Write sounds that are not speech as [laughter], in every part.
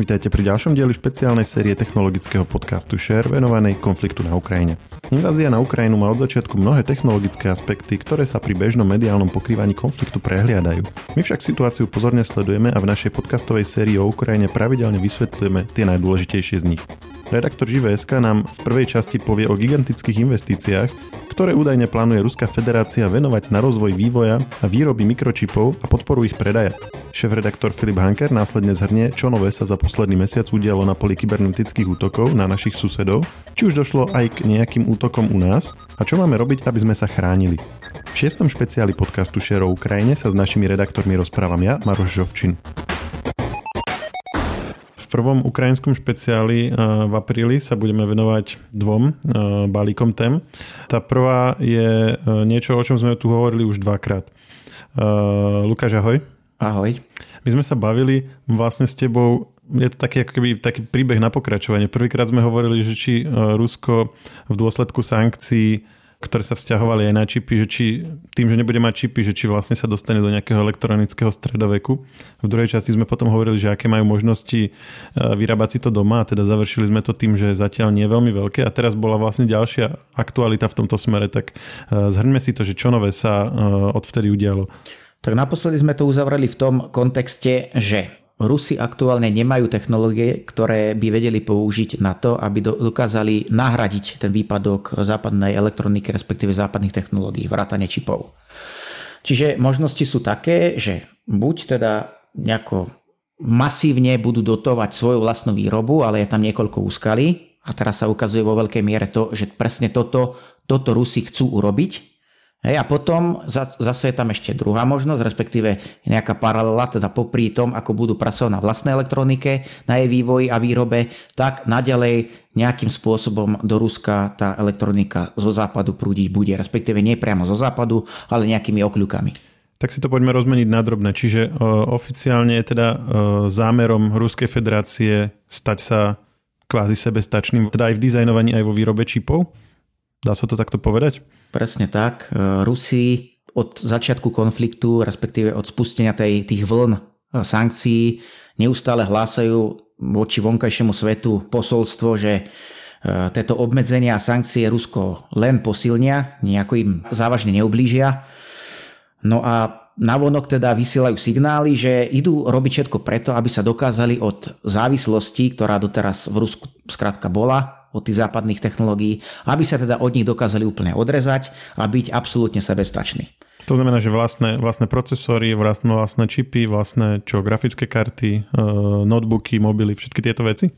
Vítajte pri ďalšom dieli špeciálnej série technologického podcastu Share venovanej konfliktu na Ukrajine. Invázia na Ukrajinu má od začiatku mnohé technologické aspekty, ktoré sa pri bežnom mediálnom pokrývaní konfliktu prehliadajú. My však situáciu pozorne sledujeme a v našej podcastovej sérii o Ukrajine pravidelne vysvetľujeme tie najdôležitejšie z nich. Redaktor Živé.sk nám v prvej časti povie o gigantických investíciách, ktoré údajne plánuje Ruská federácia venovať na rozvoj vývoja a výroby mikročipov a podporu ich predaja. Šéf-redaktor Filip Hanker následne zhrnie, čo nové sa za posledný mesiac udialo na poli kybernetických útokov na našich susedov, či už došlo aj k nejakým útokom u nás a čo máme robiť, aby sme sa chránili. V šiestom špeciáli podcastu Share o Ukrajine sa s našimi redaktormi rozprávam ja, Maroš Žovčin prvom ukrajinskom špeciáli eh, v apríli sa budeme venovať dvom eh, balíkom tém. Tá prvá je eh, niečo, o čom sme tu hovorili už dvakrát. Lukáš, ahoj. Ahoj. My sme sa bavili vlastne s tebou je to taký, ako keby, taký príbeh na pokračovanie. Prvýkrát sme hovorili, že či Rusko v dôsledku sankcií ktoré sa vzťahovali aj na čipy, že či tým, že nebude mať čipy, že či vlastne sa dostane do nejakého elektronického stredoveku. V druhej časti sme potom hovorili, že aké majú možnosti e, vyrábať si to doma a teda završili sme to tým, že zatiaľ nie je veľmi veľké a teraz bola vlastne ďalšia aktualita v tomto smere, tak e, zhrňme si to, že čo nové sa e, odvtedy udialo. Tak naposledy sme to uzavreli v tom kontexte, že Rusi aktuálne nemajú technológie, ktoré by vedeli použiť na to, aby dokázali nahradiť ten výpadok západnej elektroniky, respektíve západných technológií, vrátane čipov. Čiže možnosti sú také, že buď teda nejako masívne budú dotovať svoju vlastnú výrobu, ale je tam niekoľko úskalí a teraz sa ukazuje vo veľkej miere to, že presne toto, toto Rusi chcú urobiť Hej, a potom zase je tam ešte druhá možnosť, respektíve nejaká paralela, teda popri tom, ako budú pracovať na vlastnej elektronike, na jej vývoji a výrobe, tak naďalej nejakým spôsobom do Ruska tá elektronika zo západu prúdiť bude, respektíve nie priamo zo západu, ale nejakými okľukami. Tak si to poďme rozmeniť na drobné. Čiže uh, oficiálne je teda uh, zámerom Ruskej federácie stať sa kvázi sebestačným, teda aj v dizajnovaní, aj vo výrobe čipov? Dá sa to takto povedať? Presne tak. E, Rusi od začiatku konfliktu, respektíve od spustenia tej, tých vln e, sankcií, neustále hlásajú voči vonkajšiemu svetu posolstvo, že e, tieto obmedzenia a sankcie Rusko len posilnia, nejako im závažne neublížia. No a navonok teda vysielajú signály, že idú robiť všetko preto, aby sa dokázali od závislosti, ktorá doteraz v Rusku skrátka bola, od tých západných technológií, aby sa teda od nich dokázali úplne odrezať a byť absolútne sebestační. To znamená, že vlastné, vlastné procesory, vlastné, vlastné čipy, vlastné čo, grafické karty, e, notebooky, mobily, všetky tieto veci?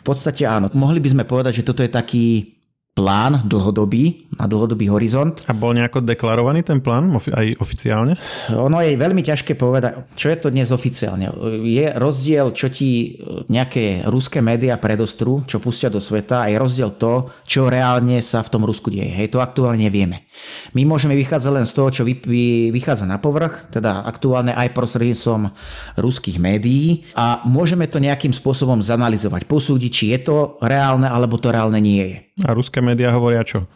V podstate áno. Mohli by sme povedať, že toto je taký plán dlhodobý, na dlhodobý horizont. A bol nejako deklarovaný ten plán aj oficiálne? Ono je veľmi ťažké povedať, čo je to dnes oficiálne. Je rozdiel, čo ti nejaké ruské médiá predostrú, čo pustia do sveta a je rozdiel to, čo reálne sa v tom Rusku deje. Hej, to aktuálne nevieme. My môžeme vychádzať len z toho, čo vy, vy, vychádza na povrch, teda aktuálne aj prostredníctvom ruských médií a môžeme to nejakým spôsobom zanalizovať, posúdiť, či je to reálne alebo to reálne nie je. A ruské médiá hovoria čo?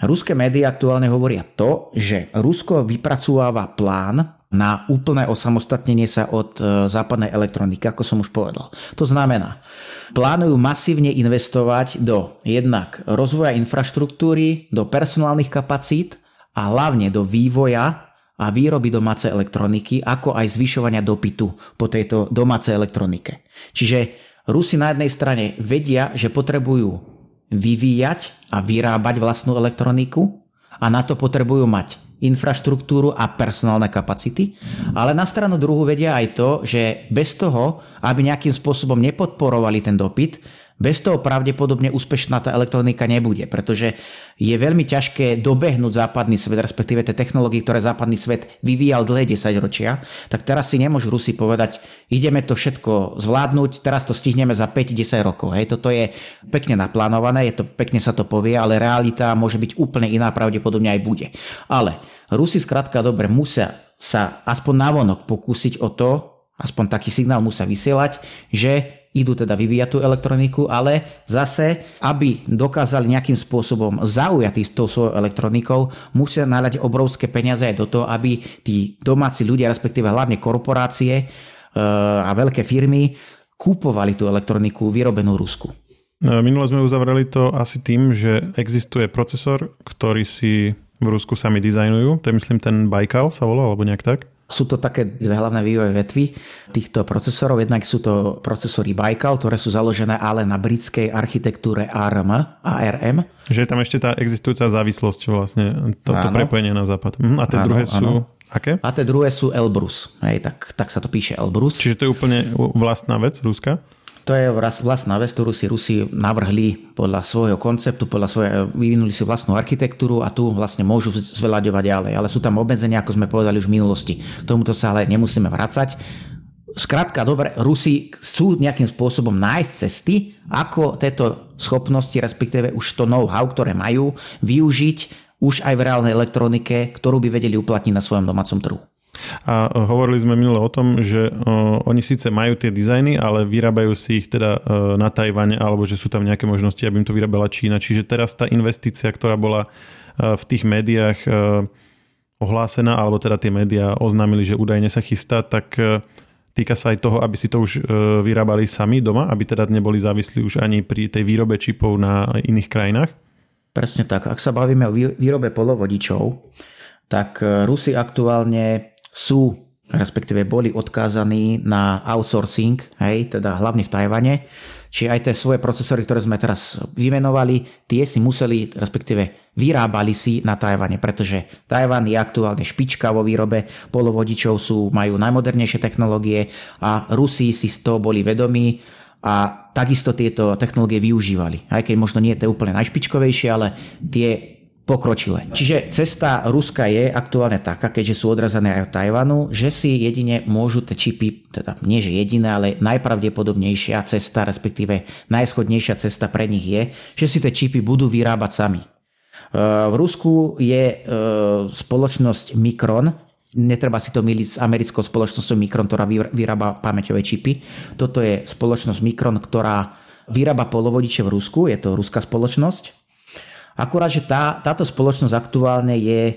Ruské médiá aktuálne hovoria to, že Rusko vypracováva plán na úplné osamostatnenie sa od e, západnej elektroniky, ako som už povedal. To znamená, plánujú masívne investovať do jednak rozvoja infraštruktúry, do personálnych kapacít a hlavne do vývoja a výroby domácej elektroniky, ako aj zvyšovania dopytu po tejto domácej elektronike. Čiže Rusi na jednej strane vedia, že potrebujú vyvíjať a vyrábať vlastnú elektroniku a na to potrebujú mať infraštruktúru a personálne kapacity, ale na stranu druhú vedia aj to, že bez toho, aby nejakým spôsobom nepodporovali ten dopyt, bez toho pravdepodobne úspešná tá elektronika nebude, pretože je veľmi ťažké dobehnúť západný svet, respektíve tie technológie, ktoré západný svet vyvíjal dlhé 10 ročia, tak teraz si nemôžu Rusi povedať, ideme to všetko zvládnuť, teraz to stihneme za 5-10 rokov. Hej, toto je pekne naplánované, je to, pekne sa to povie, ale realita môže byť úplne iná, pravdepodobne aj bude. Ale Rusi skrátka dobre musia sa aspoň navonok pokúsiť o to, aspoň taký signál musia vysielať, že idú teda vyvíjať tú elektroniku, ale zase, aby dokázali nejakým spôsobom zaujať s tou svojou elektronikou, musia náľať obrovské peniaze aj do toho, aby tí domáci ľudia, respektíve hlavne korporácie e, a veľké firmy kúpovali tú elektroniku vyrobenú Rusku. No, minule sme uzavreli to asi tým, že existuje procesor, ktorý si v Rusku sami dizajnujú. To je myslím ten Baikal sa volá, alebo nejak tak? Sú to také dve hlavné vývoje vetvy týchto procesorov. Jednak sú to procesory Baikal, ktoré sú založené ale na britskej architektúre ARM, ARM. Že je tam ešte tá existujúca závislosť vlastne, toto áno. prepojenie na západ. Mhm, a tie áno, druhé sú... Áno. Aké? A tie druhé sú Elbrus. Hej, tak, tak sa to píše Elbrus. Čiže to je úplne vlastná vec Ruska? To je vlastná vec, ktorú si Rusi navrhli podľa svojho konceptu, podľa svoje, vyvinuli si vlastnú architektúru a tu vlastne môžu zveľaďovať ďalej. Ale sú tam obmedzenia, ako sme povedali už v minulosti. K tomuto sa ale nemusíme vracať. Skrátka, dobre, Rusi chcú nejakým spôsobom nájsť cesty, ako tieto schopnosti, respektíve už to know-how, ktoré majú, využiť už aj v reálnej elektronike, ktorú by vedeli uplatniť na svojom domácom trhu. A hovorili sme minule o tom, že oni síce majú tie dizajny, ale vyrábajú si ich teda na Tajvane, alebo že sú tam nejaké možnosti, aby im to vyrábala Čína. Čiže teraz tá investícia, ktorá bola v tých médiách ohlásená, alebo teda tie médiá oznámili, že údajne sa chystá, tak týka sa aj toho, aby si to už vyrábali sami doma, aby teda neboli závislí už ani pri tej výrobe čipov na iných krajinách? Presne tak. Ak sa bavíme o výrobe polovodičov, tak Rusi aktuálne sú, respektíve boli odkázaní na outsourcing, hej, teda hlavne v Tajvane. Čiže aj tie svoje procesory, ktoré sme teraz vymenovali, tie si museli, respektíve vyrábali si na Tajvane, pretože Tajvan je aktuálne špička vo výrobe polovodičov, sú, majú najmodernejšie technológie a Rusi si z toho boli vedomí a takisto tieto technológie využívali. Aj keď možno nie je to úplne najšpičkovejšie, ale tie pokročilé. Čiže cesta Ruska je aktuálne taká, keďže sú odrazené aj od Tajvanu, že si jedine môžu tie čipy, teda nie že jediná, ale najpravdepodobnejšia cesta, respektíve najschodnejšia cesta pre nich je, že si tie čipy budú vyrábať sami. E, v Rusku je e, spoločnosť Micron, netreba si to miliť s americkou spoločnosťou Micron, ktorá vyrába pamäťové čipy. Toto je spoločnosť Micron, ktorá vyrába polovodiče v Rusku, je to ruská spoločnosť Akurát, že tá, táto spoločnosť aktuálne je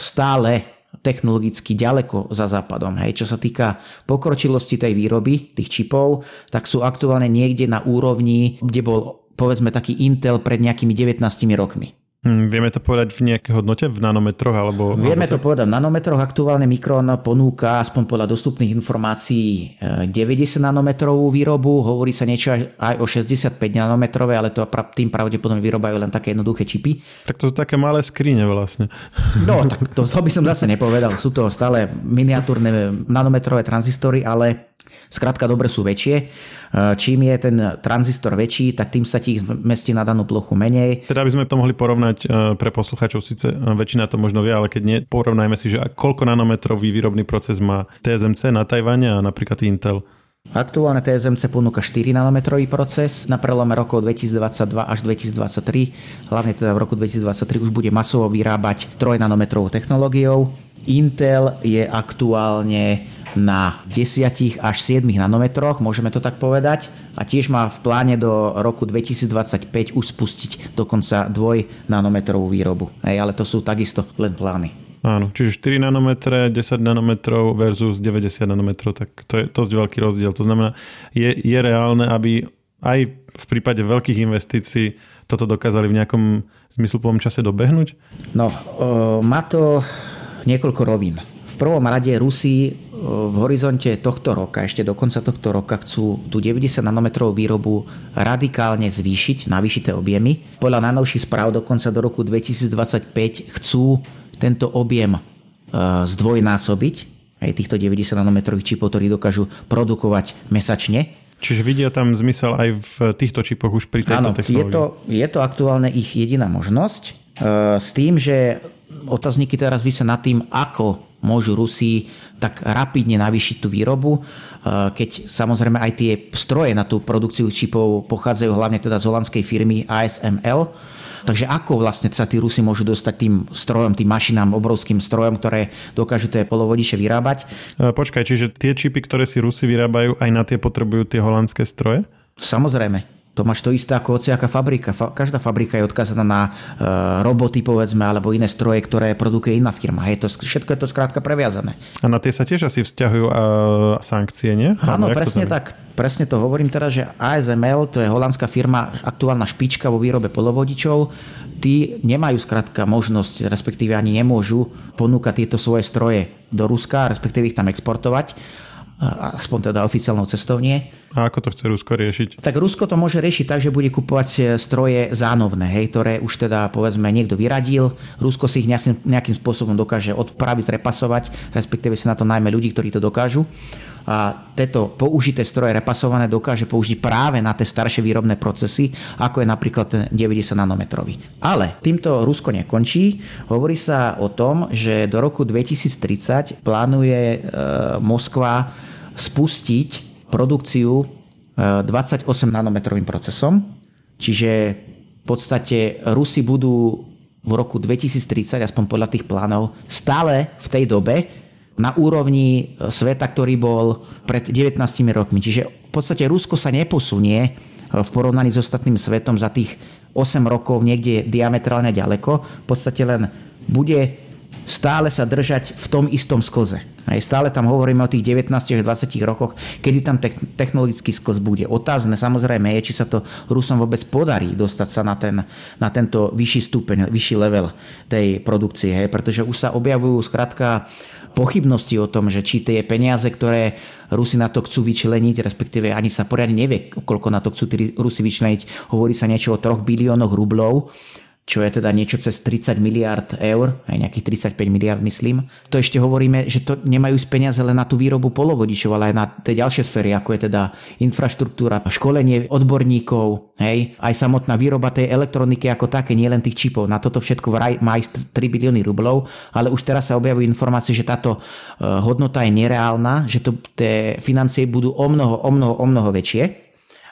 stále technologicky ďaleko za západom. Hej. Čo sa týka pokročilosti tej výroby, tých čipov, tak sú aktuálne niekde na úrovni, kde bol povedzme taký Intel pred nejakými 19 rokmi. Hmm, vieme to povedať v nejakej hodnote, v nanometroch? Alebo vieme to povedať v nanometroch. Aktuálne Mikron ponúka, aspoň podľa dostupných informácií, 90 eh, nanometrovú výrobu. Hovorí sa niečo aj o 65 nanometrové, ale to tým pravdepodobne vyrobajú len také jednoduché čipy. Tak to sú také malé skrine vlastne. No, tak to, to by som zase nepovedal. Sú to stále miniatúrne nanometrové tranzistory, ale Skrátka dobre sú väčšie. E, čím je ten tranzistor väčší, tak tým sa ti mestí na danú plochu menej. Teda by sme to mohli porovnať e, pre posluchačov, síce e, väčšina to možno vie, ale keď nie, porovnajme si, že koľko nanometrový výrobný proces má TSMC na Tajvane a napríklad Intel. Aktuálne TSMC ponúka 4 nanometrový proces na prelome rokov 2022 až 2023. Hlavne teda v roku 2023 už bude masovo vyrábať 3 nanometrovou technológiou. Intel je aktuálne na 10 až 7 nanometroch, môžeme to tak povedať. A tiež má v pláne do roku 2025 už spustiť dokonca 2 nanometrovú výrobu. Hej, ale to sú takisto len plány. Áno, čiže 4 nanometre, 10 nanometrov versus 90 nanometrov, tak to je dosť veľký rozdiel. To znamená, je, je reálne, aby aj v prípade veľkých investícií toto dokázali v nejakom zmysluplnom čase dobehnúť? No, o, má to niekoľko rovín. V prvom rade Rusi v horizonte tohto roka, ešte do konca tohto roka chcú tú 90 nanometrovú výrobu radikálne zvýšiť, navýšiť objemy. Podľa najnovších správ dokonca do roku 2025 chcú tento objem e, zdvojnásobiť, aj týchto 90 nanometrových čipov, ktorí dokážu produkovať mesačne. Čiže vidia tam zmysel aj v týchto čipoch už pri tejto Áno, technológii? Je to, je to aktuálne ich jediná možnosť. E, s tým, že otázniky teraz vysia nad tým, ako môžu Rusi tak rapidne navýšiť tú výrobu, e, keď samozrejme aj tie stroje na tú produkciu čipov pochádzajú hlavne teda z holandskej firmy ASML. Takže ako vlastne sa tí Rusi môžu dostať tým strojom, tým mašinám, obrovským strojom, ktoré dokážu tie polovodiče vyrábať? E, počkaj, čiže tie čipy, ktoré si Rusi vyrábajú, aj na tie potrebujú tie holandské stroje? Samozrejme. To To máš to isté ako hociaká fabrika. Každá fabrika je odkazaná na e, roboty, povedzme, alebo iné stroje, ktoré produkuje iná firma. Hej, to, všetko je to skrátka previazané. A na tie sa tiež asi vzťahujú a, sankcie, nie? Áno, presne tak. Presne to hovorím teraz, že ASML, to je holandská firma, aktuálna špička vo výrobe polovodičov, tí nemajú skrátka možnosť, respektíve ani nemôžu ponúkať tieto svoje stroje do Ruska, respektíve ich tam exportovať aspoň teda oficiálnou cestou nie. A ako to chce Rusko riešiť? Tak Rusko to môže riešiť tak, že bude kupovať e, stroje zánovné, hej, ktoré už teda povedzme niekto vyradil. Rusko si ich nejakým, nejakým spôsobom dokáže odpraviť, repasovať, respektíve si na to najmä ľudí, ktorí to dokážu. A tieto použité stroje repasované dokáže použiť práve na tie staršie výrobné procesy, ako je napríklad ten 90 nanometrový. Ale týmto Rusko nekončí. Hovorí sa o tom, že do roku 2030 plánuje e, Moskva spustiť produkciu 28 e, nanometrovým procesom. Čiže v podstate Rusi budú v roku 2030, aspoň podľa tých plánov, stále v tej dobe na úrovni e, sveta, ktorý bol pred 19 rokmi. Čiže v podstate Rusko sa neposunie e, v porovnaní s ostatným svetom za tých 8 rokov niekde diametrálne ďaleko. V podstate len bude stále sa držať v tom istom sklze. Aj stále tam hovoríme o tých 19 až 20 rokoch, kedy tam technologický sklz bude. Otázne samozrejme je, či sa to Rusom vôbec podarí dostať sa na, ten, na tento vyšší stupeň, vyšší level tej produkcie, hej, pretože už sa objavujú skrátka pochybnosti o tom, že či tie peniaze, ktoré Rusi na to chcú vyčleniť, respektíve ani sa poriadne nevie, koľko na to chcú Rusi vyčleniť, hovorí sa niečo o 3 biliónoch rublov, čo je teda niečo cez 30 miliard eur, aj nejakých 35 miliard myslím. To ešte hovoríme, že to nemajú z peniaze len na tú výrobu polovodičov, ale aj na tie ďalšie sféry, ako je teda infraštruktúra, školenie odborníkov, hej, aj samotná výroba tej elektroniky ako také, nie len tých čipov. Na toto všetko má aj 3 bilióny rublov, ale už teraz sa objavujú informácie, že táto e, hodnota je nereálna, že to, tie financie budú o mnoho, o mnoho, o mnoho väčšie.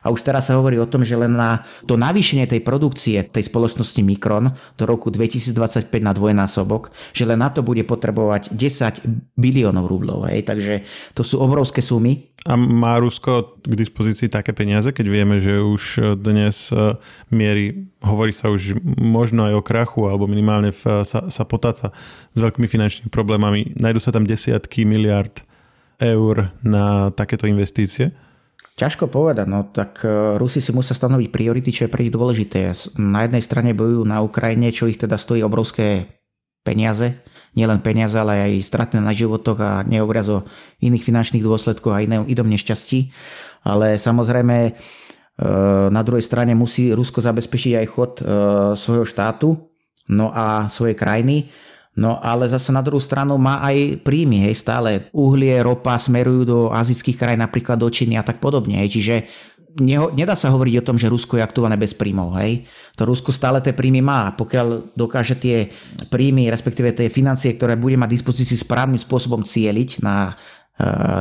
A už teraz sa hovorí o tom, že len na to navýšenie tej produkcie tej spoločnosti Mikron do roku 2025 na dvojnásobok, že len na to bude potrebovať 10 biliónov rublov. Hej. Takže to sú obrovské sumy. A má Rusko k dispozícii také peniaze, keď vieme, že už dnes e, mierí, hovorí sa už možno aj o krachu, alebo minimálne v, sa, sa potáca s veľkými finančnými problémami. Najdu sa tam desiatky miliard eur na takéto investície? Ťažko povedať, no tak e, Rusi si musia stanoviť priority, čo je pre nich dôležité. Na jednej strane bojujú na Ukrajine, čo ich teda stojí obrovské peniaze, nielen peniaze, ale aj straty na životoch a nehovoriac o iných finančných dôsledkoch a inom, inom nešťastí. Ale samozrejme e, na druhej strane musí Rusko zabezpečiť aj chod e, svojho štátu no a svojej krajiny No ale zase na druhú stranu má aj príjmy, hej, stále uhlie, ropa smerujú do azijských krajín, napríklad do Číny a tak podobne, hej, čiže neho, nedá sa hovoriť o tom, že Rusko je aktuálne bez príjmov, hej. To Rusko stále tie príjmy má, pokiaľ dokáže tie príjmy, respektíve tie financie, ktoré bude mať dispozícii správnym spôsobom cieliť na e,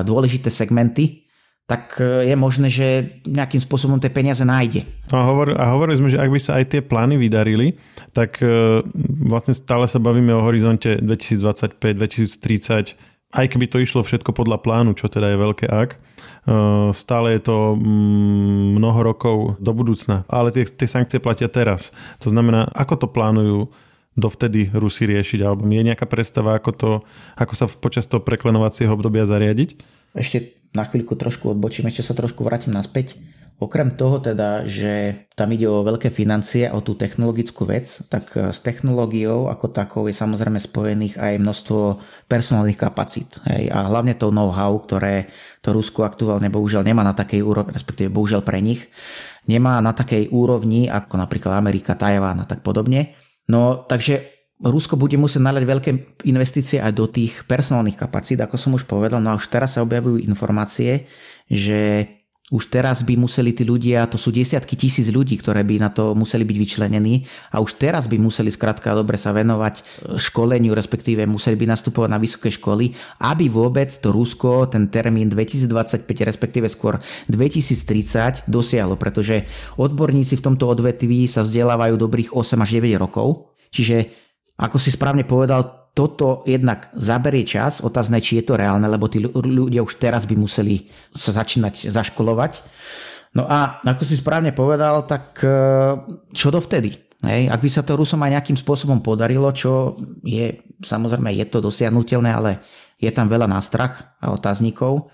dôležité segmenty, tak e, je možné, že nejakým spôsobom tie peniaze nájde. A, hovor, a hovorili sme, že ak by sa aj tie plány vydarili, tak e, vlastne stále sa bavíme o horizonte 2025, 2030, aj keby to išlo všetko podľa plánu, čo teda je veľké ak, e, stále je to mm, mnoho rokov do budúcna, ale tie, tie sankcie platia teraz. To znamená, ako to plánujú dovtedy Rusi riešiť, alebo je nejaká predstava, ako, to, ako sa počas toho preklenovacieho obdobia zariadiť? Ešte na chvíľku trošku odbočím, ešte sa trošku vrátim naspäť. Okrem toho teda, že tam ide o veľké financie, o tú technologickú vec, tak s technológiou ako takou je samozrejme spojených aj množstvo personálnych kapacít. Hej, a hlavne to know-how, ktoré to Rusko aktuálne bohužiaľ nemá na takej úrovni, respektíve bohužiaľ pre nich, nemá na takej úrovni ako napríklad Amerika, Tajván a tak podobne. No takže Rusko bude musieť naliať veľké investície aj do tých personálnych kapacít, ako som už povedal. No a už teraz sa objavujú informácie, že už teraz by museli tí ľudia, to sú desiatky tisíc ľudí, ktoré by na to museli byť vyčlenení a už teraz by museli skrátka dobre sa venovať školeniu, respektíve museli by nastupovať na vysoké školy, aby vôbec to Rusko ten termín 2025, respektíve skôr 2030 dosiahlo, pretože odborníci v tomto odvetví sa vzdelávajú dobrých 8 až 9 rokov, čiže ako si správne povedal, toto jednak zaberie čas, otázne, či je to reálne, lebo tí ľudia už teraz by museli sa začínať zaškolovať. No a ako si správne povedal, tak e, čo dovtedy? Hej, ak by sa to Rusom aj nejakým spôsobom podarilo, čo je, samozrejme je to dosiahnutelné, ale je tam veľa nástrach a otáznikov,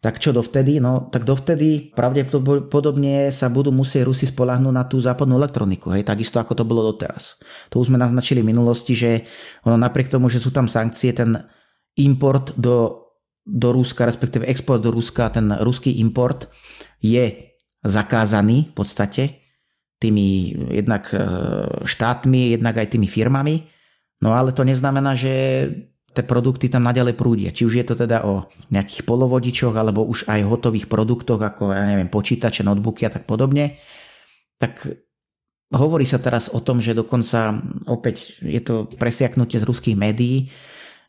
tak čo dovtedy? No, tak dovtedy pravdepodobne sa budú musieť Rusi spolahnúť na tú západnú elektroniku, hej, takisto ako to bolo doteraz. To už sme naznačili v minulosti, že ono napriek tomu, že sú tam sankcie, ten import do, do Ruska, respektíve export do Ruska, ten ruský import je zakázaný v podstate tými jednak e, štátmi, jednak aj tými firmami. No ale to neznamená, že tie produkty tam naďalej prúdia. Či už je to teda o nejakých polovodičoch, alebo už aj hotových produktoch, ako ja neviem, počítače, notebooky a tak podobne. Tak hovorí sa teraz o tom, že dokonca opäť je to presiaknutie z ruských médií,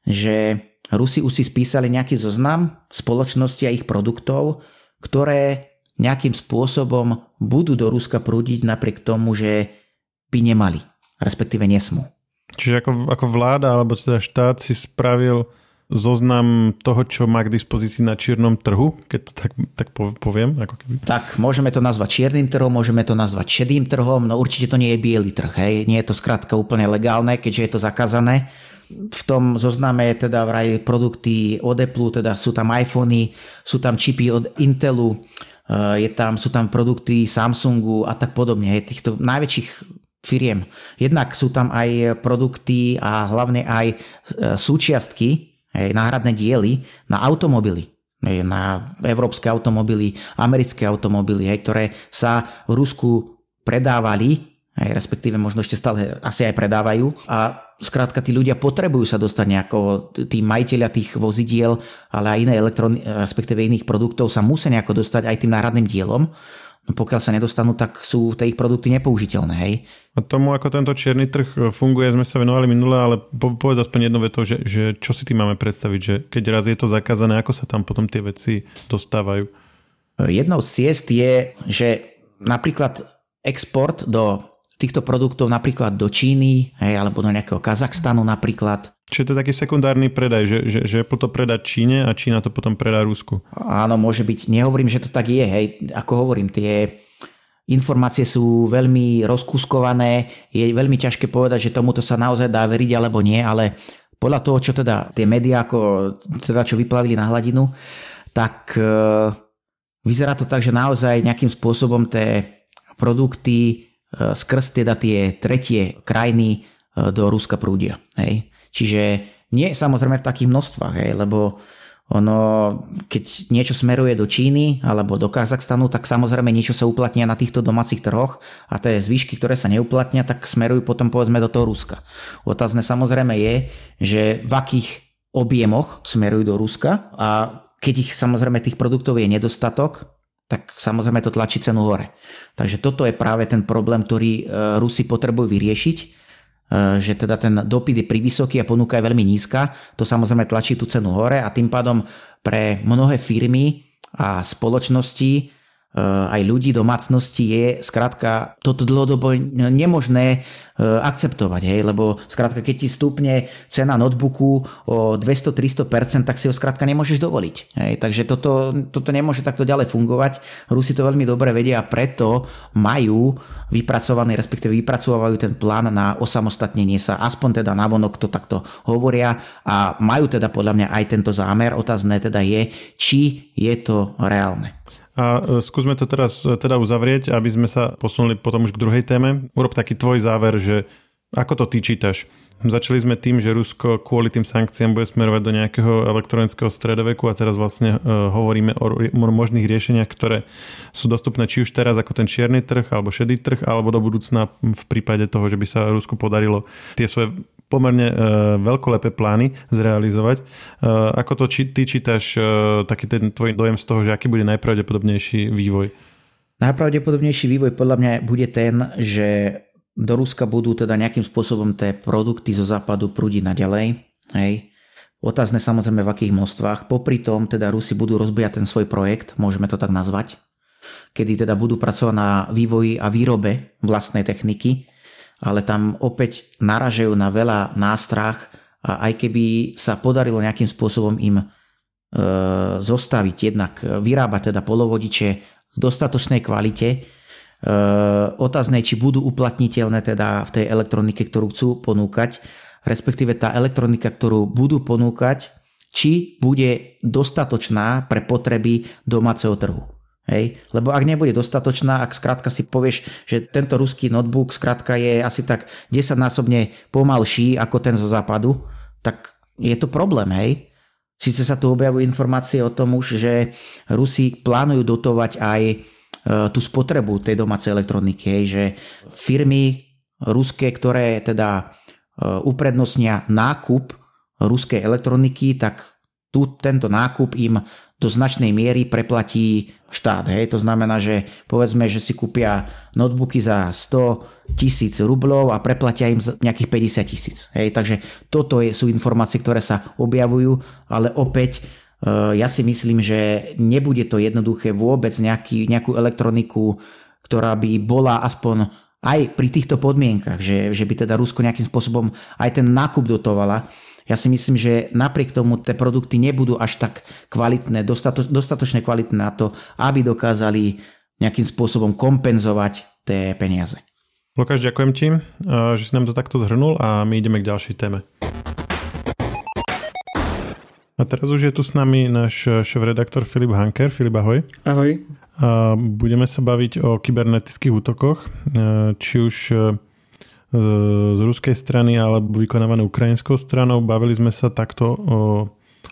že Rusi už si spísali nejaký zoznam spoločnosti a ich produktov, ktoré nejakým spôsobom budú do Ruska prúdiť napriek tomu, že by nemali, respektíve nesmú. Čiže ako, ako vláda alebo teda štát si spravil zoznam toho, čo má k dispozícii na čiernom trhu, keď to tak, tak poviem? Ako keby. Tak, môžeme to nazvať čiernym trhom, môžeme to nazvať šedým trhom, no určite to nie je biely trh, hej. Nie je to skrátka úplne legálne, keďže je to zakázané. V tom zozname je teda vraj produkty od Apple, teda sú tam iPhony, sú tam čipy od Intelu, je tam, sú tam produkty Samsungu a tak podobne, týchto najväčších firiem. Jednak sú tam aj produkty a hlavne aj e, súčiastky, náhradné diely na automobily na európske automobily, americké automobily, ktoré sa v Rusku predávali, respektíve možno ešte stále asi aj predávajú a skrátka tí ľudia potrebujú sa dostať nejako, tí majiteľia tých vozidiel, ale aj iné elektrony, respektíve iných produktov sa musia nejako dostať aj tým náhradným dielom. No pokiaľ sa nedostanú, tak sú tie ich produkty nepoužiteľné. Hej? A tomu, ako tento čierny trh funguje, sme sa venovali minule, ale povedz aspoň jedno veto, že, že čo si tým máme predstaviť, že keď raz je to zakázané, ako sa tam potom tie veci dostávajú? Jednou z ciest je, že napríklad export do týchto produktov napríklad do Číny hej, alebo do nejakého Kazachstanu napríklad. Čiže to je taký sekundárny predaj, že, že, že Apple to predá Číne a Čína to potom predá Rusku. Áno, môže byť. Nehovorím, že to tak je. Hej. Ako hovorím, tie informácie sú veľmi rozkuskované. Je veľmi ťažké povedať, že tomuto sa naozaj dá veriť alebo nie, ale podľa toho, čo teda tie médiá, ako teda čo vyplavili na hladinu, tak e, vyzerá to tak, že naozaj nejakým spôsobom tie produkty E, skrz teda tie tretie krajiny e, do Ruska prúdia. Hej. Čiže nie samozrejme v takých množstvách, hej, lebo ono, keď niečo smeruje do Číny alebo do Kazachstanu, tak samozrejme niečo sa uplatnia na týchto domácich trhoch a tie zvyšky, ktoré sa neuplatnia, tak smerujú potom povedzme do toho Ruska. Otázne samozrejme je, že v akých objemoch smerujú do Ruska a keď ich samozrejme tých produktov je nedostatok, tak samozrejme to tlačí cenu hore. Takže toto je práve ten problém, ktorý e, Rusi potrebujú vyriešiť, že teda ten dopyt je vysoký a ponuka je veľmi nízka. To samozrejme tlačí tú cenu hore a tým pádom pre mnohé firmy a spoločnosti Eh, aj ľudí, domácnosti je skrátka toto dlhodobo nemožné eh, akceptovať, hej, lebo skrátka keď ti stúpne cena notebooku o 200-300%, tak si ho skrátka nemôžeš dovoliť. Hej, takže toto, toto nemôže takto ďalej fungovať. Rusi to veľmi dobre vedia a preto majú vypracovaný, respektíve vypracovávajú ten plán na osamostatnenie sa, aspoň teda navonok to takto hovoria a majú teda podľa mňa aj tento zámer. Otázne teda je, či je to reálne. A e, skúsme to teraz e, teda uzavrieť, aby sme sa posunuli potom už k druhej téme. Urob taký tvoj záver, že ako to ty čítaš? Začali sme tým, že Rusko kvôli tým sankciám bude smerovať do nejakého elektronického stredoveku a teraz vlastne uh, hovoríme o, možných riešeniach, ktoré sú dostupné či už teraz ako ten čierny trh alebo šedý trh, alebo do budúcna v prípade toho, že by sa Rusku podarilo tie svoje pomerne uh, veľkolepé plány zrealizovať. Uh, ako to či, ty čítaš taký ten tvoj dojem z toho, že aký bude najpravdepodobnejší vývoj? Najpravdepodobnejší vývoj podľa mňa bude ten, že do Ruska budú teda nejakým spôsobom tie produkty zo západu prúdiť naďalej. Hej. Otázne samozrejme v akých množstvách. Popri tom teda Rusi budú rozbíjať ten svoj projekt, môžeme to tak nazvať, kedy teda budú pracovať na vývoji a výrobe vlastnej techniky, ale tam opäť naražajú na veľa nástrach a aj keby sa podarilo nejakým spôsobom im e, zostaviť, jednak vyrábať teda polovodiče v dostatočnej kvalite, otázne, či budú uplatniteľné teda v tej elektronike, ktorú chcú ponúkať, respektíve tá elektronika, ktorú budú ponúkať, či bude dostatočná pre potreby domáceho trhu. Hej? Lebo ak nebude dostatočná, ak skrátka si povieš, že tento ruský notebook skrátka je asi tak 10 násobne pomalší ako ten zo západu, tak je to problém, hej? Sice sa tu objavujú informácie o tom už, že Rusi plánujú dotovať aj tú spotrebu tej domácej elektroniky, že firmy ruské, ktoré teda e, uprednostnia nákup ruskej elektroniky, tak tu tento nákup im do značnej miery preplatí štát. Hej. To znamená, že povedzme, že si kúpia notebooky za 100 tisíc rublov a preplatia im nejakých 50 tisíc. Takže toto sú informácie, ktoré sa objavujú, ale opäť ja si myslím, že nebude to jednoduché vôbec nejaký, nejakú elektroniku, ktorá by bola aspoň aj pri týchto podmienkach, že, že by teda Rusko nejakým spôsobom aj ten nákup dotovala, ja si myslím, že napriek tomu tie produkty nebudú až tak kvalitné, dostato, dostatočne kvalitné na to, aby dokázali nejakým spôsobom kompenzovať tie peniaze. Lukáš, ďakujem ti, že si nám to takto zhrnul a my ideme k ďalšej téme. A teraz už je tu s nami náš šéf-redaktor Filip Hanker. Filip, ahoj. Ahoj. A budeme sa baviť o kybernetických útokoch, či už z ruskej strany alebo vykonávané ukrajinskou stranou. Bavili sme sa takto o,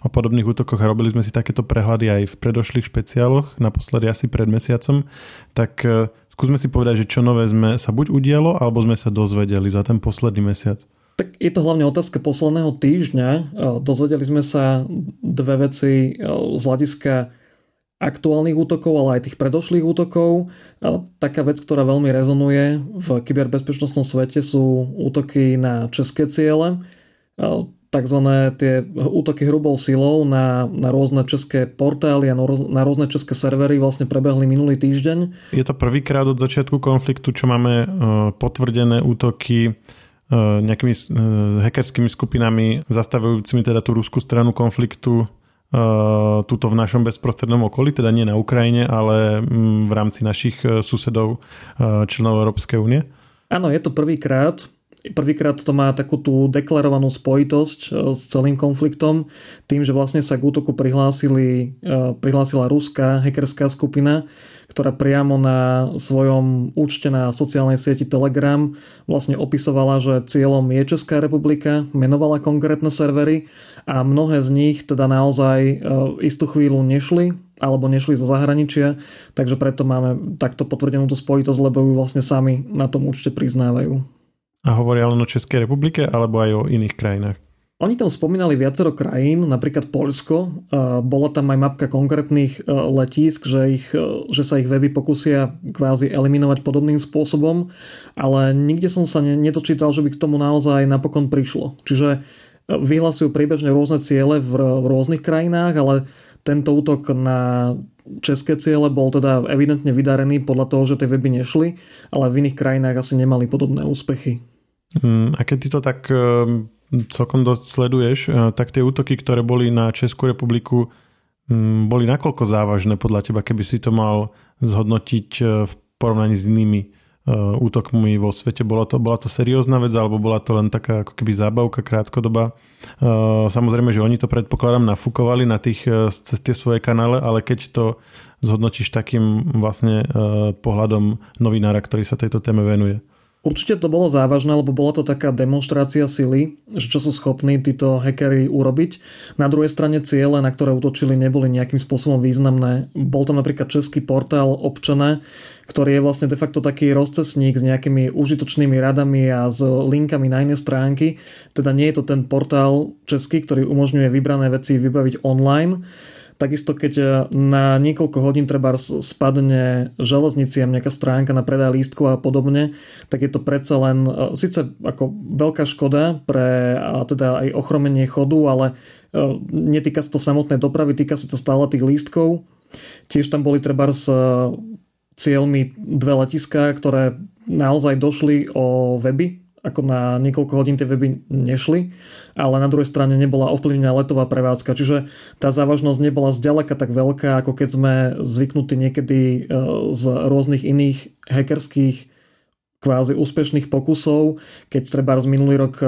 o podobných útokoch a robili sme si takéto prehľady aj v predošlých špeciáloch, naposledy asi pred mesiacom. Tak e, skúsme si povedať, že čo nové sme sa buď udialo, alebo sme sa dozvedeli za ten posledný mesiac. Tak je to hlavne otázka posledného týždňa. E, dozvedeli sme sa dve veci e, z hľadiska aktuálnych útokov, ale aj tých predošlých útokov. A taká vec, ktorá veľmi rezonuje v kyberbezpečnostnom svete sú útoky na české ciele, takzvané tie útoky hrubou silou na, na rôzne české portály a na rôzne české servery vlastne prebehli minulý týždeň. Je to prvýkrát od začiatku konfliktu, čo máme e, potvrdené útoky e, nejakými e, hackerskými skupinami zastavujúcimi teda tú ruskú stranu konfliktu Uh, tuto v našom bezprostrednom okolí, teda nie na Ukrajine, ale mm, v rámci našich susedov členov Európskej únie? Áno, je to prvýkrát. Prvýkrát to má takú tú deklarovanú spojitosť s celým konfliktom, tým, že vlastne sa k útoku prihlásili, prihlásila ruská hackerská skupina, ktorá priamo na svojom účte na sociálnej sieti Telegram vlastne opisovala, že cieľom je Česká republika, menovala konkrétne servery a mnohé z nich teda naozaj e, istú chvíľu nešli alebo nešli zo zahraničia, takže preto máme takto potvrdenú tú spojitosť, lebo ju vlastne sami na tom účte priznávajú. A hovoria len o Českej republike alebo aj o iných krajinách? Oni tam spomínali viacero krajín, napríklad Polsko. Bola tam aj mapka konkrétnych e, letísk, že, ich, e, že sa ich weby pokusia kvázi eliminovať podobným spôsobom, ale nikde som sa nedočítal, že by k tomu naozaj napokon prišlo. Čiže e, vyhlasujú priebežne rôzne ciele v, v rôznych krajinách, ale tento útok na české ciele bol teda evidentne vydarený podľa toho, že tie weby nešli, ale v iných krajinách asi nemali podobné úspechy. Mm, a keď ty to tak celkom dosť sleduješ, eh, tak tie útoky, ktoré boli na Českú republiku, mm, boli nakoľko závažné podľa teba, keby si to mal zhodnotiť eh, v porovnaní s inými eh, útokmi vo svete. Bola to, bola to seriózna vec alebo bola to len taká ako keby zábavka krátkodoba? Samozrejme, že oni to predpokladám nafúkovali na tých, cez tie svoje kanále, ale keď to zhodnotíš takým vlastne pohľadom novinára, ktorý sa tejto téme venuje. Určite to bolo závažné, lebo bola to taká demonstrácia sily, že čo sú schopní títo hackery urobiť. Na druhej strane ciele, na ktoré útočili, neboli nejakým spôsobom významné. Bol tam napríklad český portál občana, ktorý je vlastne de facto taký rozcesník s nejakými užitočnými radami a s linkami na iné stránky. Teda nie je to ten portál český, ktorý umožňuje vybrané veci vybaviť online, Takisto keď e, na niekoľko hodín treba spadne železniciam nejaká stránka na predaj lístkov a podobne, tak je to predsa len e, síce ako veľká škoda pre teda aj ochromenie chodu, ale e, netýka sa to samotnej dopravy, týka sa to stále tých lístkov. Tiež tam boli treba s cieľmi dve letiská, ktoré naozaj došli o weby, ako na niekoľko hodín tie weby nešli ale na druhej strane nebola ovplyvnená letová prevádzka. Čiže tá závažnosť nebola zďaleka tak veľká, ako keď sme zvyknutí niekedy e, z rôznych iných hackerských kvázi úspešných pokusov, keď treba z minulý rok e,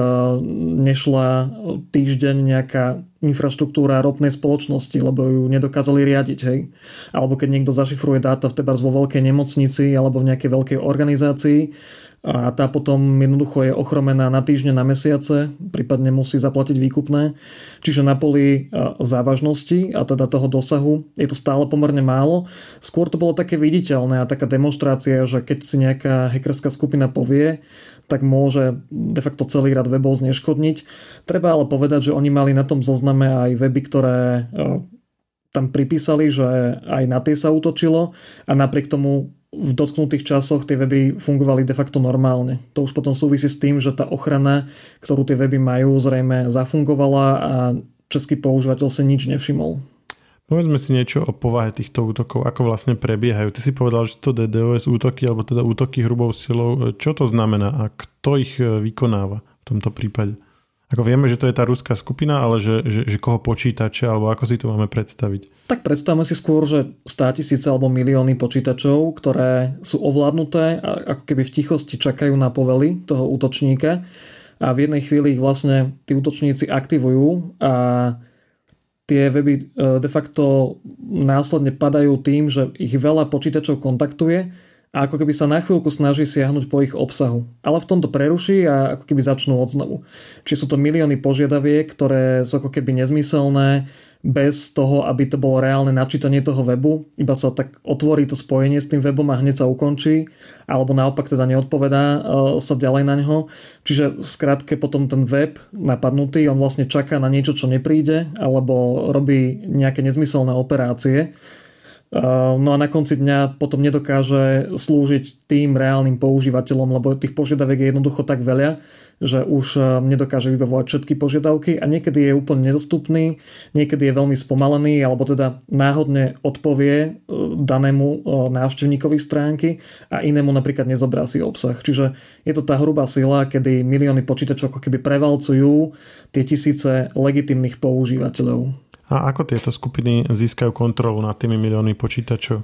nešla týždeň nejaká infraštruktúra ropnej spoločnosti, lebo ju nedokázali riadiť, hej. Alebo keď niekto zašifruje dáta v vo veľkej nemocnici alebo v nejakej veľkej organizácii a tá potom jednoducho je ochromená na týždne, na mesiace, prípadne musí zaplatiť výkupné. Čiže na poli e, závažnosti a teda toho dosahu je to stále pomerne málo. Skôr to bolo také viditeľné a taká demonstrácia, že keď si nejaká hackerská skupina povie, tak môže de facto celý rad webov zneškodniť. Treba ale povedať, že oni mali na tom zozname aj weby, ktoré e, tam pripísali, že aj na tie sa útočilo a napriek tomu v dotknutých časoch tie weby fungovali de facto normálne. To už potom súvisí s tým, že tá ochrana, ktorú tie weby majú, zrejme zafungovala a český používateľ si nič nevšimol. Povedzme si niečo o povahe týchto útokov, ako vlastne prebiehajú. Ty si povedal, že to DDoS útoky, alebo teda útoky hrubou silou. Čo to znamená a kto ich vykonáva v tomto prípade? Ako vieme, že to je tá ruská skupina, ale že, že, že koho počítače, alebo ako si to máme predstaviť? Tak predstavme si skôr, že 100 tisíce alebo milióny počítačov, ktoré sú ovládnuté a ako keby v tichosti čakajú na povely toho útočníka a v jednej chvíli ich vlastne tí útočníci aktivujú a tie weby e, de facto následne padajú tým, že ich veľa počítačov kontaktuje a ako keby sa na chvíľku snaží siahnuť po ich obsahu. Ale v tomto preruší a ako keby začnú odznovu. Čiže sú to milióny požiadaviek, ktoré sú ako keby nezmyselné, bez toho, aby to bolo reálne načítanie toho webu, iba sa tak otvorí to spojenie s tým webom a hneď sa ukončí, alebo naopak teda neodpovedá uh, sa ďalej na ňo. Čiže skrátke potom ten web napadnutý, on vlastne čaká na niečo, čo nepríde, alebo robí nejaké nezmyselné operácie no a na konci dňa potom nedokáže slúžiť tým reálnym používateľom, lebo tých požiadaviek je jednoducho tak veľa, že už ehm, nedokáže vybavovať všetky požiadavky a niekedy je úplne nedostupný, niekedy je veľmi spomalený alebo teda náhodne odpovie ehm, danému návštevníkovi stránky a inému napríklad nezobrá si obsah. Čiže je to tá hrubá sila, kedy milióny počítačov ako keby prevalcujú tie tisíce legitimných používateľov. A ako tieto skupiny získajú kontrolu nad tými miliónmi počítačov?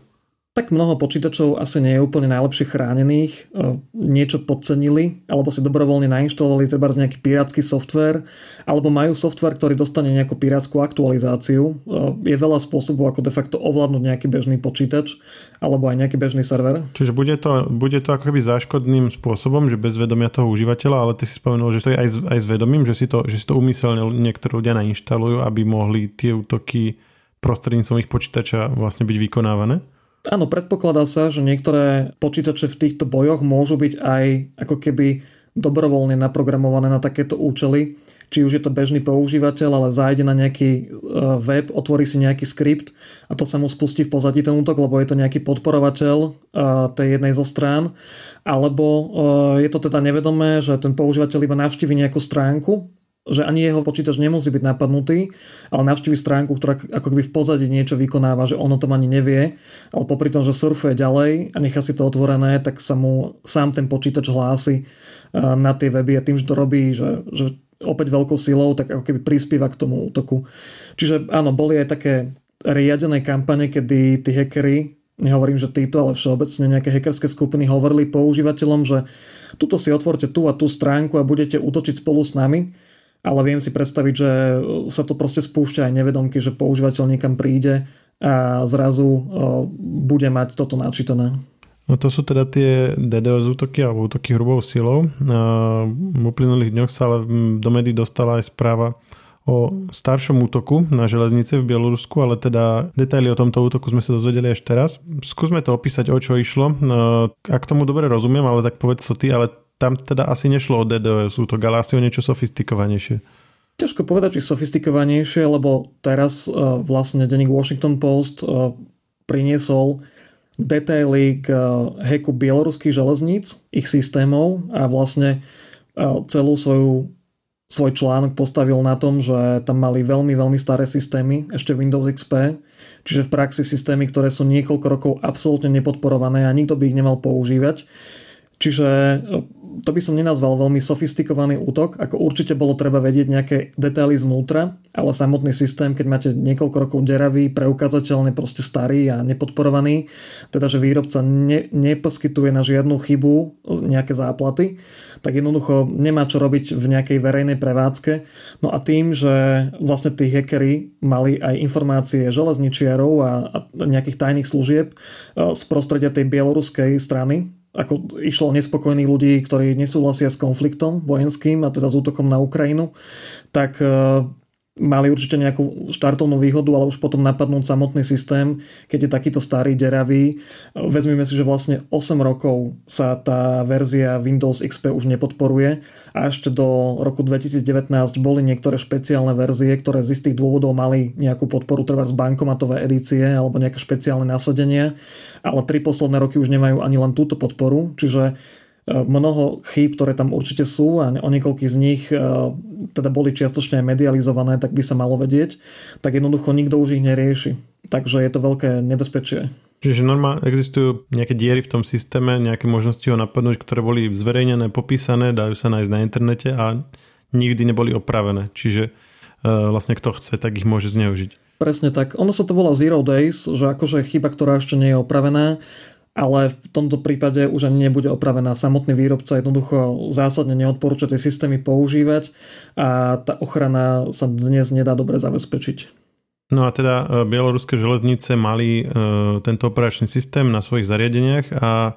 Tak mnoho počítačov asi nie je úplne najlepšie chránených, e, niečo podcenili, alebo si dobrovoľne nainštalovali treba z nejaký pirátsky software, alebo majú software, ktorý dostane nejakú pirátskú aktualizáciu. E, je veľa spôsobov, ako de facto ovládnuť nejaký bežný počítač, alebo aj nejaký bežný server. Čiže bude to, bude to ako keby záškodným spôsobom, že bez vedomia toho užívateľa, ale ty si spomenul, že to je aj, aj s vedomím, že si to, že si to umyselne niektorí ľudia nainštalujú, aby mohli tie útoky prostredníctvom ich počítača vlastne byť vykonávané? Áno, predpokladá sa, že niektoré počítače v týchto bojoch môžu byť aj ako keby dobrovoľne naprogramované na takéto účely. Či už je to bežný používateľ, ale zájde na nejaký e, web, otvorí si nejaký skript a to sa mu spustí v pozadí ten útok, lebo je to nejaký podporovateľ e, tej jednej zo strán. Alebo e, je to teda nevedomé, že ten používateľ iba navštívi nejakú stránku že ani jeho počítač nemusí byť napadnutý, ale navštívi stránku, ktorá ako keby v pozadí niečo vykonáva, že ono to ani nevie, ale popri tom, že surfuje ďalej a nechá si to otvorené, tak sa mu sám ten počítač hlási eh, na tie weby a tým, že to robí, že, že opäť veľkou silou, tak ako keby prispieva k tomu útoku. Čiže áno, boli aj také riadené kampane, kedy tí hackery, nehovorím, že títo, ale všeobecne nejaké hackerské skupiny hovorili používateľom, že tuto si otvorte tú a tú stránku a budete útočiť spolu s nami ale viem si predstaviť, že sa to proste spúšťa aj nevedomky, že používateľ niekam príde a zrazu bude mať toto načítané. No to sú teda tie DDoS útoky alebo útoky hrubou silou. V uplynulých dňoch sa ale do médií dostala aj správa o staršom útoku na železnice v Bielorusku, ale teda detaily o tomto útoku sme sa dozvedeli až teraz. Skúsme to opísať, o čo išlo. Ak tomu dobre rozumiem, ale tak povedz to ty, ale tam teda asi nešlo o DDoS útok, ale asi o niečo sofistikovanejšie. Ťažko povedať, či sofistikovanejšie, lebo teraz uh, vlastne denník Washington Post uh, priniesol detaily k uh, hacku bieloruských železníc, ich systémov a vlastne uh, celú svoju svoj článok postavil na tom, že tam mali veľmi, veľmi staré systémy, ešte Windows XP, čiže v praxi systémy, ktoré sú niekoľko rokov absolútne nepodporované a nikto by ich nemal používať. Čiže to by som nenazval veľmi sofistikovaný útok, ako určite bolo treba vedieť nejaké detaily znútra, ale samotný systém, keď máte niekoľko rokov deravý, preukázateľne proste starý a nepodporovaný, teda že výrobca ne, neposkytuje na žiadnu chybu nejaké záplaty, tak jednoducho nemá čo robiť v nejakej verejnej prevádzke. No a tým, že vlastne tí hackery mali aj informácie železničiarov a, a nejakých tajných služieb e, z prostredia tej bieloruskej strany, ako išlo nespokojných ľudí, ktorí nesúhlasia s konfliktom vojenským a teda s útokom na Ukrajinu, tak e, mali určite nejakú štartovnú výhodu, ale už potom napadnúť samotný systém, keď je takýto starý, deravý. Vezmime si, že vlastne 8 rokov sa tá verzia Windows XP už nepodporuje a ešte do roku 2019 boli niektoré špeciálne verzie, ktoré z istých dôvodov mali nejakú podporu, treba z bankomatové edície alebo nejaké špeciálne nasadenia, ale tri posledné roky už nemajú ani len túto podporu, čiže mnoho chýb, ktoré tam určite sú a o niekoľkých z nich e, teda boli čiastočne medializované, tak by sa malo vedieť, tak jednoducho nikto už ich nerieši. Takže je to veľké nebezpečie. Čiže normálne existujú nejaké diery v tom systéme, nejaké možnosti ho napadnúť, ktoré boli zverejnené, popísané, dajú sa nájsť na internete a nikdy neboli opravené. Čiže uh, vlastne kto chce, tak ich môže zneužiť. Presne tak. Ono sa to volá Zero Days, že akože chyba, ktorá ešte nie je opravená ale v tomto prípade už ani nebude opravená. Samotný výrobca jednoducho zásadne neodporúča tie systémy používať a tá ochrana sa dnes nedá dobre zabezpečiť. No a teda e, bieloruské železnice mali e, tento operačný systém na svojich zariadeniach a e,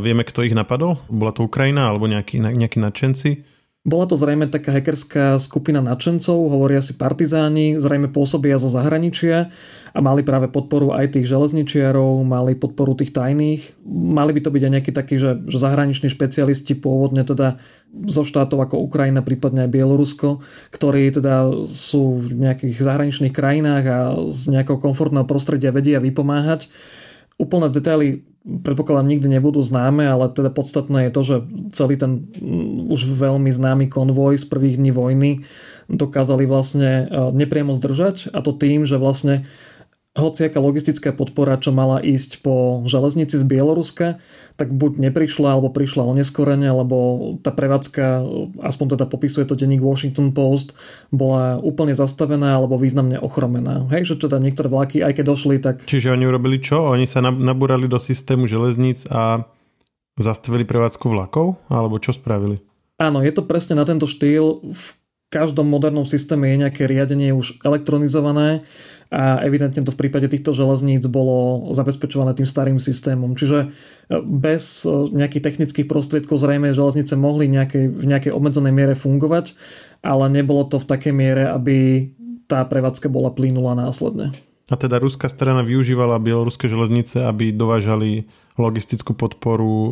vieme, kto ich napadol? Bola to Ukrajina alebo nejakí, nejakí nadšenci? Bola to zrejme taká hackerská skupina nadšencov, hovoria si partizáni, zrejme pôsobia zo zahraničia a mali práve podporu aj tých železničiarov, mali podporu tých tajných. Mali by to byť aj nejakí takí, že, že zahraniční špecialisti pôvodne teda zo štátov ako Ukrajina, prípadne aj Bielorusko, ktorí teda sú v nejakých zahraničných krajinách a z nejakého komfortného prostredia vedia vypomáhať. Úplné detaily predpokladám nikdy nebudú známe, ale teda podstatné je to, že celý ten mm, už veľmi známy konvoj z prvých dní vojny dokázali vlastne e, nepriamo zdržať a to tým, že vlastne hociaká logistická podpora, čo mala ísť po železnici z Bieloruska, tak buď neprišla, alebo prišla oneskorene, alebo tá prevádzka, aspoň teda popisuje to denník Washington Post, bola úplne zastavená alebo významne ochromená. Hej, že teda niektoré vlaky, aj keď došli, tak... Čiže oni urobili čo? Oni sa nabúrali do systému železníc a zastavili prevádzku vlakov? Alebo čo spravili? Áno, je to presne na tento štýl. V každom modernom systéme je nejaké riadenie už elektronizované a evidentne to v prípade týchto železníc bolo zabezpečované tým starým systémom. Čiže e, bez e, nejakých technických prostriedkov zrejme železnice mohli nejakej, v nejakej obmedzenej miere fungovať, ale nebolo to v takej miere, aby tá prevádzka bola plynula následne. A teda ruská strana využívala bieloruské železnice, aby dovážali logistickú podporu e,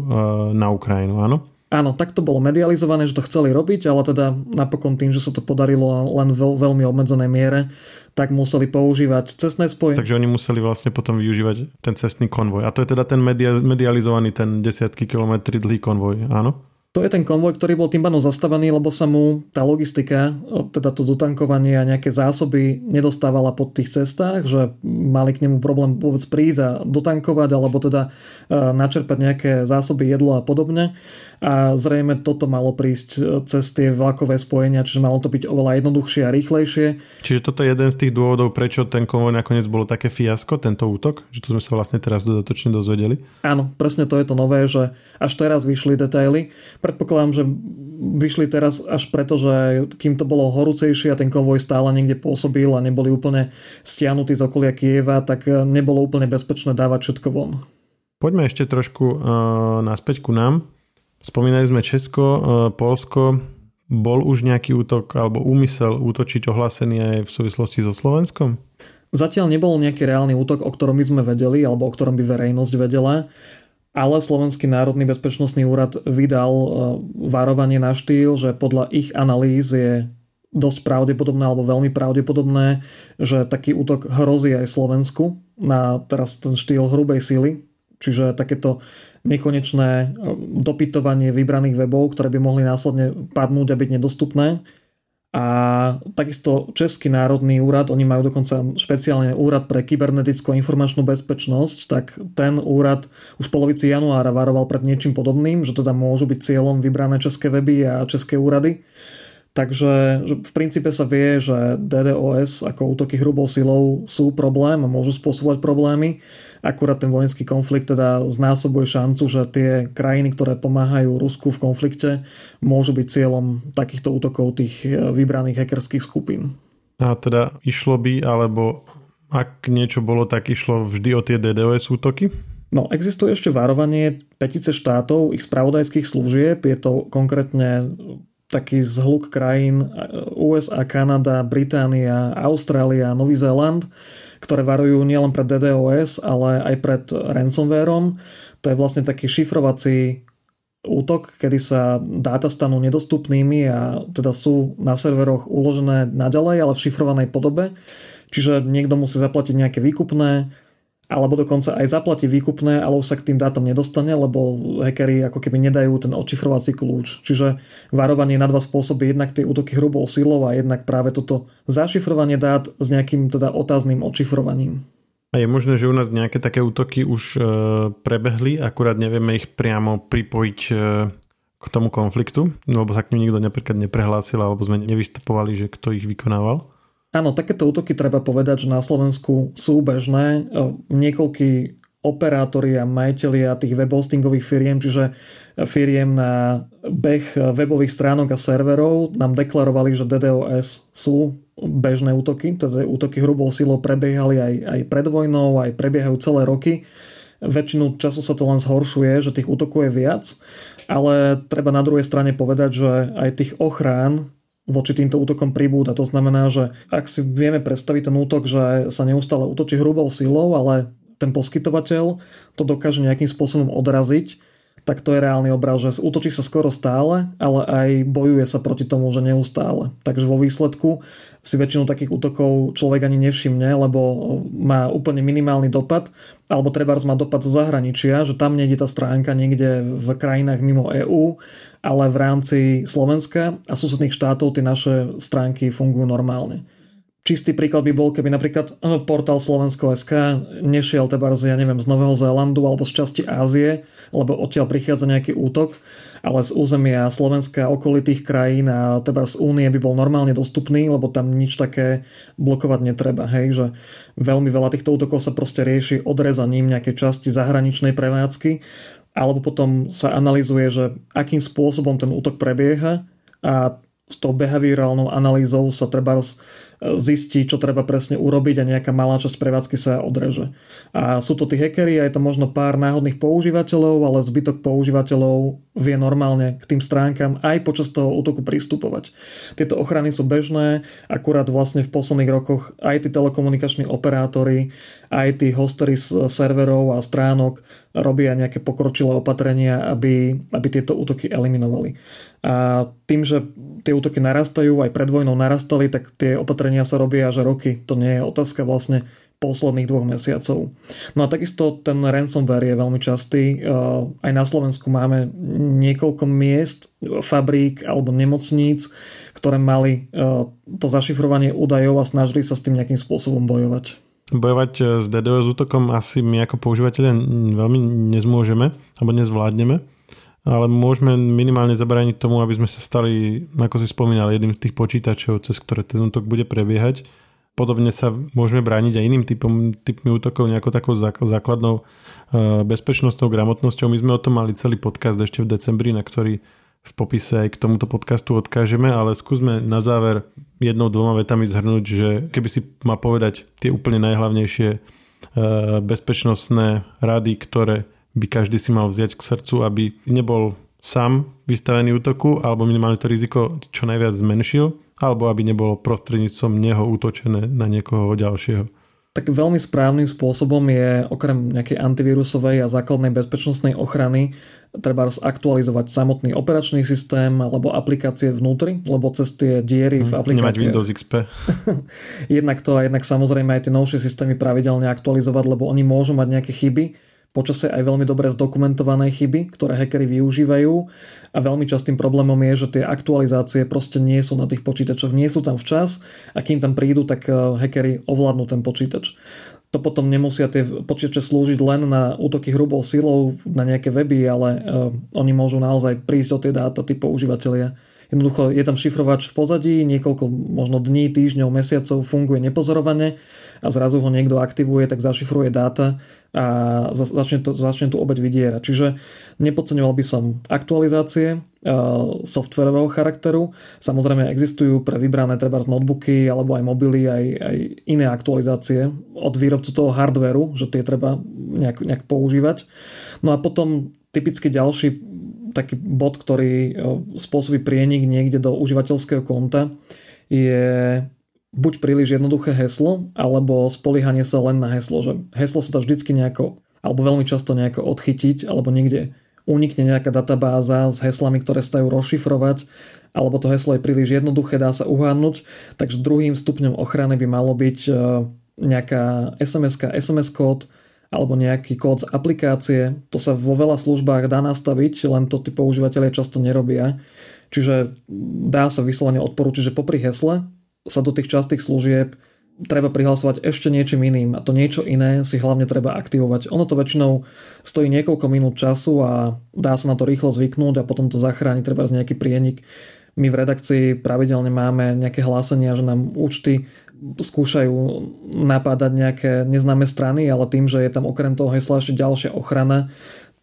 na Ukrajinu, áno? Áno, tak to bolo medializované, že to chceli robiť, ale teda napokon tým, že sa to podarilo len v veľmi obmedzenej miere, tak museli používať cestné spoje. Takže oni museli vlastne potom využívať ten cestný konvoj. A to je teda ten media, medializovaný, ten desiatky kilometry dlhý konvoj, áno? To je ten konvoj, ktorý bol tým pádom zastavený, lebo sa mu tá logistika, teda to dotankovanie a nejaké zásoby nedostávala po tých cestách, že mali k nemu problém vôbec prísť a dotankovať, alebo teda e, načerpať nejaké zásoby jedlo a podobne a zrejme toto malo prísť e, cez tie vlakové spojenia, čiže malo to byť oveľa jednoduchšie a rýchlejšie. Čiže toto je jeden z tých dôvodov, prečo ten konvoj nakoniec bolo také fiasko, tento útok, že to sme sa vlastne teraz dodatočne dozvedeli. Áno, presne to je to nové, že až teraz vyšli detaily. Predpokladám, že vyšli teraz až preto, že kým to bolo horúcejšie a ten konvoj stále niekde pôsobil a neboli úplne stiahnutí z okolia Kieva, tak e, nebolo úplne bezpečné dávať všetko von. Poďme ešte trošku uh, naspäť ku nám. Spomínali sme Česko, e, Polsko. Bol už nejaký útok alebo úmysel útočiť ohlásený aj v súvislosti so Slovenskom? Zatiaľ nebol nejaký reálny útok, o ktorom by sme vedeli alebo o ktorom by verejnosť vedela, ale Slovenský národný bezpečnostný úrad vydal e, varovanie na štýl, že podľa ich analýz je dosť pravdepodobné alebo veľmi pravdepodobné, že taký útok hrozí aj Slovensku na teraz ten štýl hrubej sily, čiže takéto nekonečné e, dopytovanie vybraných webov, ktoré by mohli následne padnúť a byť nedostupné. A takisto Český národný úrad, oni majú dokonca špeciálne úrad pre kybernetickú informačnú bezpečnosť, tak ten úrad už v polovici januára varoval pred niečím podobným, že teda môžu byť cieľom vybrané české weby a české úrady. Takže že v princípe sa vie, že DDoS ako útoky hrubou silou sú problém a môžu spôsobovať problémy Akurát ten vojenský konflikt teda znásobuje šancu, že tie krajiny, ktoré pomáhajú Rusku v konflikte, môžu byť cieľom takýchto útokov tých e, vybraných hackerských skupín. A teda išlo by, alebo ak niečo bolo, tak išlo vždy o tie DDoS útoky? No, existuje ešte varovanie petice štátov, ich spravodajských služieb. Je to konkrétne taký zhluk krajín e, USA, Kanada, Británia, Austrália, Nový Zéland, ktoré varujú nielen pred DDoS, ale aj pred ransomwareom. To je vlastne taký šifrovací útok, kedy sa dáta stanú nedostupnými a teda sú na serveroch uložené naďalej, ale v šifrovanej podobe. Čiže niekto musí zaplatiť nejaké výkupné, alebo dokonca aj zaplatí výkupné, ale už sa k tým dátam nedostane, lebo hackeri ako keby nedajú ten odšifrovací kľúč. Čiže varovanie na dva spôsoby, jednak tie útoky hrubou silou a jednak práve toto zašifrovanie dát s nejakým teda otázným odšifrovaním. A je možné, že u nás nejaké také útoky už e, prebehli, akurát nevieme ich priamo pripojiť e, k tomu konfliktu, lebo sa k ním nikto napríklad neprehlásil alebo sme nevystupovali, že kto ich vykonával? Áno, takéto útoky treba povedať, že na Slovensku sú bežné. Niekoľkí operátori a majiteľia tých web hostingových firiem, čiže firiem na beh webových stránok a serverov nám deklarovali, že DDoS sú bežné útoky, teda útoky hrubou silou prebiehali aj, aj pred vojnou, aj prebiehajú celé roky. Väčšinu času sa to len zhoršuje, že tých útokov je viac, ale treba na druhej strane povedať, že aj tých ochrán voči týmto útokom pribúda. To znamená, že ak si vieme predstaviť ten útok, že sa neustále útočí hrubou silou, ale ten poskytovateľ to dokáže nejakým spôsobom odraziť, tak to je reálny obraz, že útočí sa skoro stále, ale aj bojuje sa proti tomu, že neustále. Takže vo výsledku si väčšinu takých útokov človek ani nevšimne, lebo má úplne minimálny dopad, alebo treba má dopad zo zahraničia, že tam nejde tá stránka niekde v krajinách mimo EÚ, ale v rámci Slovenska a susedných štátov tie naše stránky fungujú normálne. Čistý príklad by bol, keby napríklad eh, portál Slovensko.sk nešiel teba z, ja neviem, z Nového Zélandu alebo z časti Ázie, lebo odtiaľ prichádza nejaký útok, ale z územia Slovenska a okolitých krajín a teba z Únie by bol normálne dostupný, lebo tam nič také blokovať netreba. Hej, že veľmi veľa týchto útokov sa proste rieši odrezaním nejakej časti zahraničnej prevádzky alebo potom sa analizuje, že akým spôsobom ten útok prebieha a s tou behaviorálnou analýzou sa treba zistí, čo treba presne urobiť a nejaká malá časť prevádzky sa odreže. A sú to tí hackery a je to možno pár náhodných používateľov, ale zbytok používateľov vie normálne k tým stránkam aj počas toho útoku pristupovať. Tieto ochrany sú bežné, akurát vlastne v posledných rokoch aj tí telekomunikační operátori, aj tí hostery z serverov a stránok robia nejaké pokročilé opatrenia, aby, aby tieto útoky eliminovali. A tým, že tie útoky narastajú, aj pred vojnou narastali, tak tie opatrenia sa robia až roky. To nie je otázka vlastne posledných dvoch mesiacov. No a takisto ten ransomware je veľmi častý. Aj na Slovensku máme niekoľko miest, fabrík alebo nemocníc, ktoré mali to zašifrovanie údajov a snažili sa s tým nejakým spôsobom bojovať. Bojovať eh, s DDoS útokom asi my ako používateľe veľmi nezmôžeme alebo nezvládneme, ale môžeme minimálne zabrániť tomu, aby sme sa stali, ako si spomínal, jedným z tých počítačov, cez ktoré ten útok bude prebiehať. Podobne sa môžeme brániť aj iným typom, typmi útokov, nejakou takou základnou eh, bezpečnostnou gramotnosťou. My sme o tom mali celý podcast ešte v decembri, na ktorý v popise aj k tomuto podcastu odkážeme, ale skúsme na záver jednou, dvoma vetami zhrnúť, že keby si má povedať tie úplne najhlavnejšie e, bezpečnostné rady, ktoré by každý si mal vziať k srdcu, aby nebol sám vystavený útoku, alebo minimálne to riziko čo najviac zmenšil, alebo aby nebolo prostredníctvom neho útočené na niekoho ďalšieho. Tak veľmi správnym spôsobom je okrem nejakej antivírusovej a základnej bezpečnostnej ochrany treba aktualizovať samotný operačný systém alebo aplikácie vnútri, lebo cez tie diery v aplikácii. Nemať Windows XP. [laughs] jednak to a jednak samozrejme aj tie novšie systémy pravidelne aktualizovať, lebo oni môžu mať nejaké chyby, počase aj veľmi dobre zdokumentované chyby, ktoré hackery využívajú a veľmi častým problémom je, že tie aktualizácie proste nie sú na tých počítačoch, nie sú tam včas a kým tam prídu, tak eh, hackery ovládnu ten počítač. To potom nemusia tie počítače slúžiť len na útoky hrubou silou, na nejaké weby, ale uh, oni môžu naozaj prísť o tie dáta, tí používateľia. Jednoducho je tam šifrovač v pozadí, niekoľko možno dní, týždňov, mesiacov funguje nepozorovane a zrazu ho niekto aktivuje, tak zašifruje dáta a začne, to, začne tú obeď vydierať. Čiže nepodceňoval by som aktualizácie softwarového charakteru. Samozrejme existujú pre vybrané treba z notebooky alebo aj mobily aj, aj iné aktualizácie od výrobcu toho hardveru, že tie treba nejak, nejak používať. No a potom typicky ďalší taký bod, ktorý spôsobí prienik niekde do užívateľského konta je buď príliš jednoduché heslo, alebo spoliehanie sa len na heslo, že heslo sa dá vždycky nejako, alebo veľmi často nejako odchytiť, alebo niekde unikne nejaká databáza s heslami, ktoré sa dajú rozšifrovať, alebo to heslo je príliš jednoduché, dá sa uhádnuť, takže druhým stupňom ochrany by malo byť e, nejaká SMS, SMS kód, alebo nejaký kód z aplikácie. To sa vo veľa službách dá nastaviť, len to tí používateľe často nerobia. Čiže dá sa vyslovene odporúčiť, že popri hesle sa do tých častých služieb treba prihlasovať ešte niečím iným a to niečo iné si hlavne treba aktivovať. Ono to väčšinou stojí niekoľko minút času a dá sa na to rýchlo zvyknúť a potom to zachráni treba z nejaký prienik. My v redakcii pravidelne máme nejaké hlásenia, že nám účty skúšajú napádať nejaké neznáme strany, ale tým, že je tam okrem toho hesla ešte ďalšia ochrana,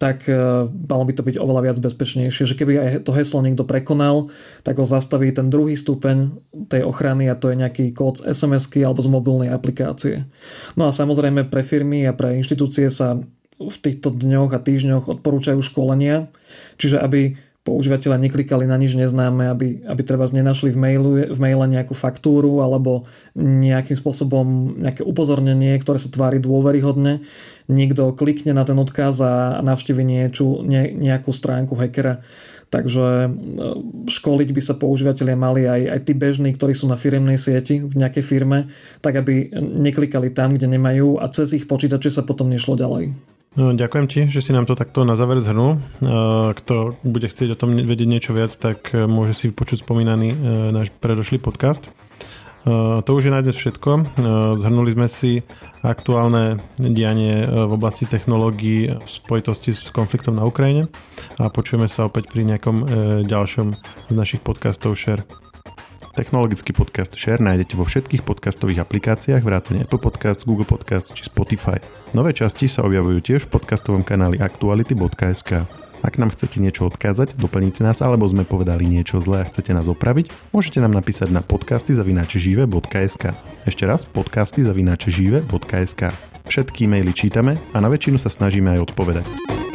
tak e, malo by to byť oveľa viac bezpečnejšie, že keby aj to heslo niekto prekonal, tak ho zastaví ten druhý stupeň tej ochrany a to je nejaký kód z sms alebo z mobilnej aplikácie. No a samozrejme pre firmy a pre inštitúcie sa v týchto dňoch a týždňoch odporúčajú školenia, čiže aby používateľe neklikali na nič neznáme, aby, aby treba nenašli v, mailu, v maile nejakú faktúru alebo nejakým spôsobom nejaké upozornenie, ktoré sa tvári dôveryhodne. Niekto klikne na ten odkaz a navštívi nieču, ne, nejakú stránku hackera. Takže e, školiť by sa používateľia mali aj, aj tí bežní, ktorí sú na firemnej sieti v nejakej firme, tak aby neklikali tam, kde nemajú a cez ich počítače sa potom nešlo ďalej. No, ďakujem ti, že si nám to takto na záver zhrnul. Kto bude chcieť o tom vedieť niečo viac, tak e, môže si počuť spomínaný e, náš predošlý podcast. To už je na dnes všetko. Zhrnuli sme si aktuálne dianie e, v oblasti technológií v spojitosti s konfliktom na Ukrajine a počujeme sa opäť pri nejakom ďalšom z našich podcastov Share. Technologický podcast Share nájdete vo všetkých podcastových aplikáciách vrátane Apple Podcast, Google Podcast či Spotify. Nové časti sa objavujú tiež v podcastovom kanáli aktuality.sk. Ak nám chcete niečo odkázať, doplnite nás alebo sme povedali niečo zlé a chcete nás opraviť, môžete nám napísať na podcasty zavinačežive.sk. Ešte raz podcasty zavinačežive.sk. Všetky e-maily čítame a na väčšinu sa snažíme aj odpovedať.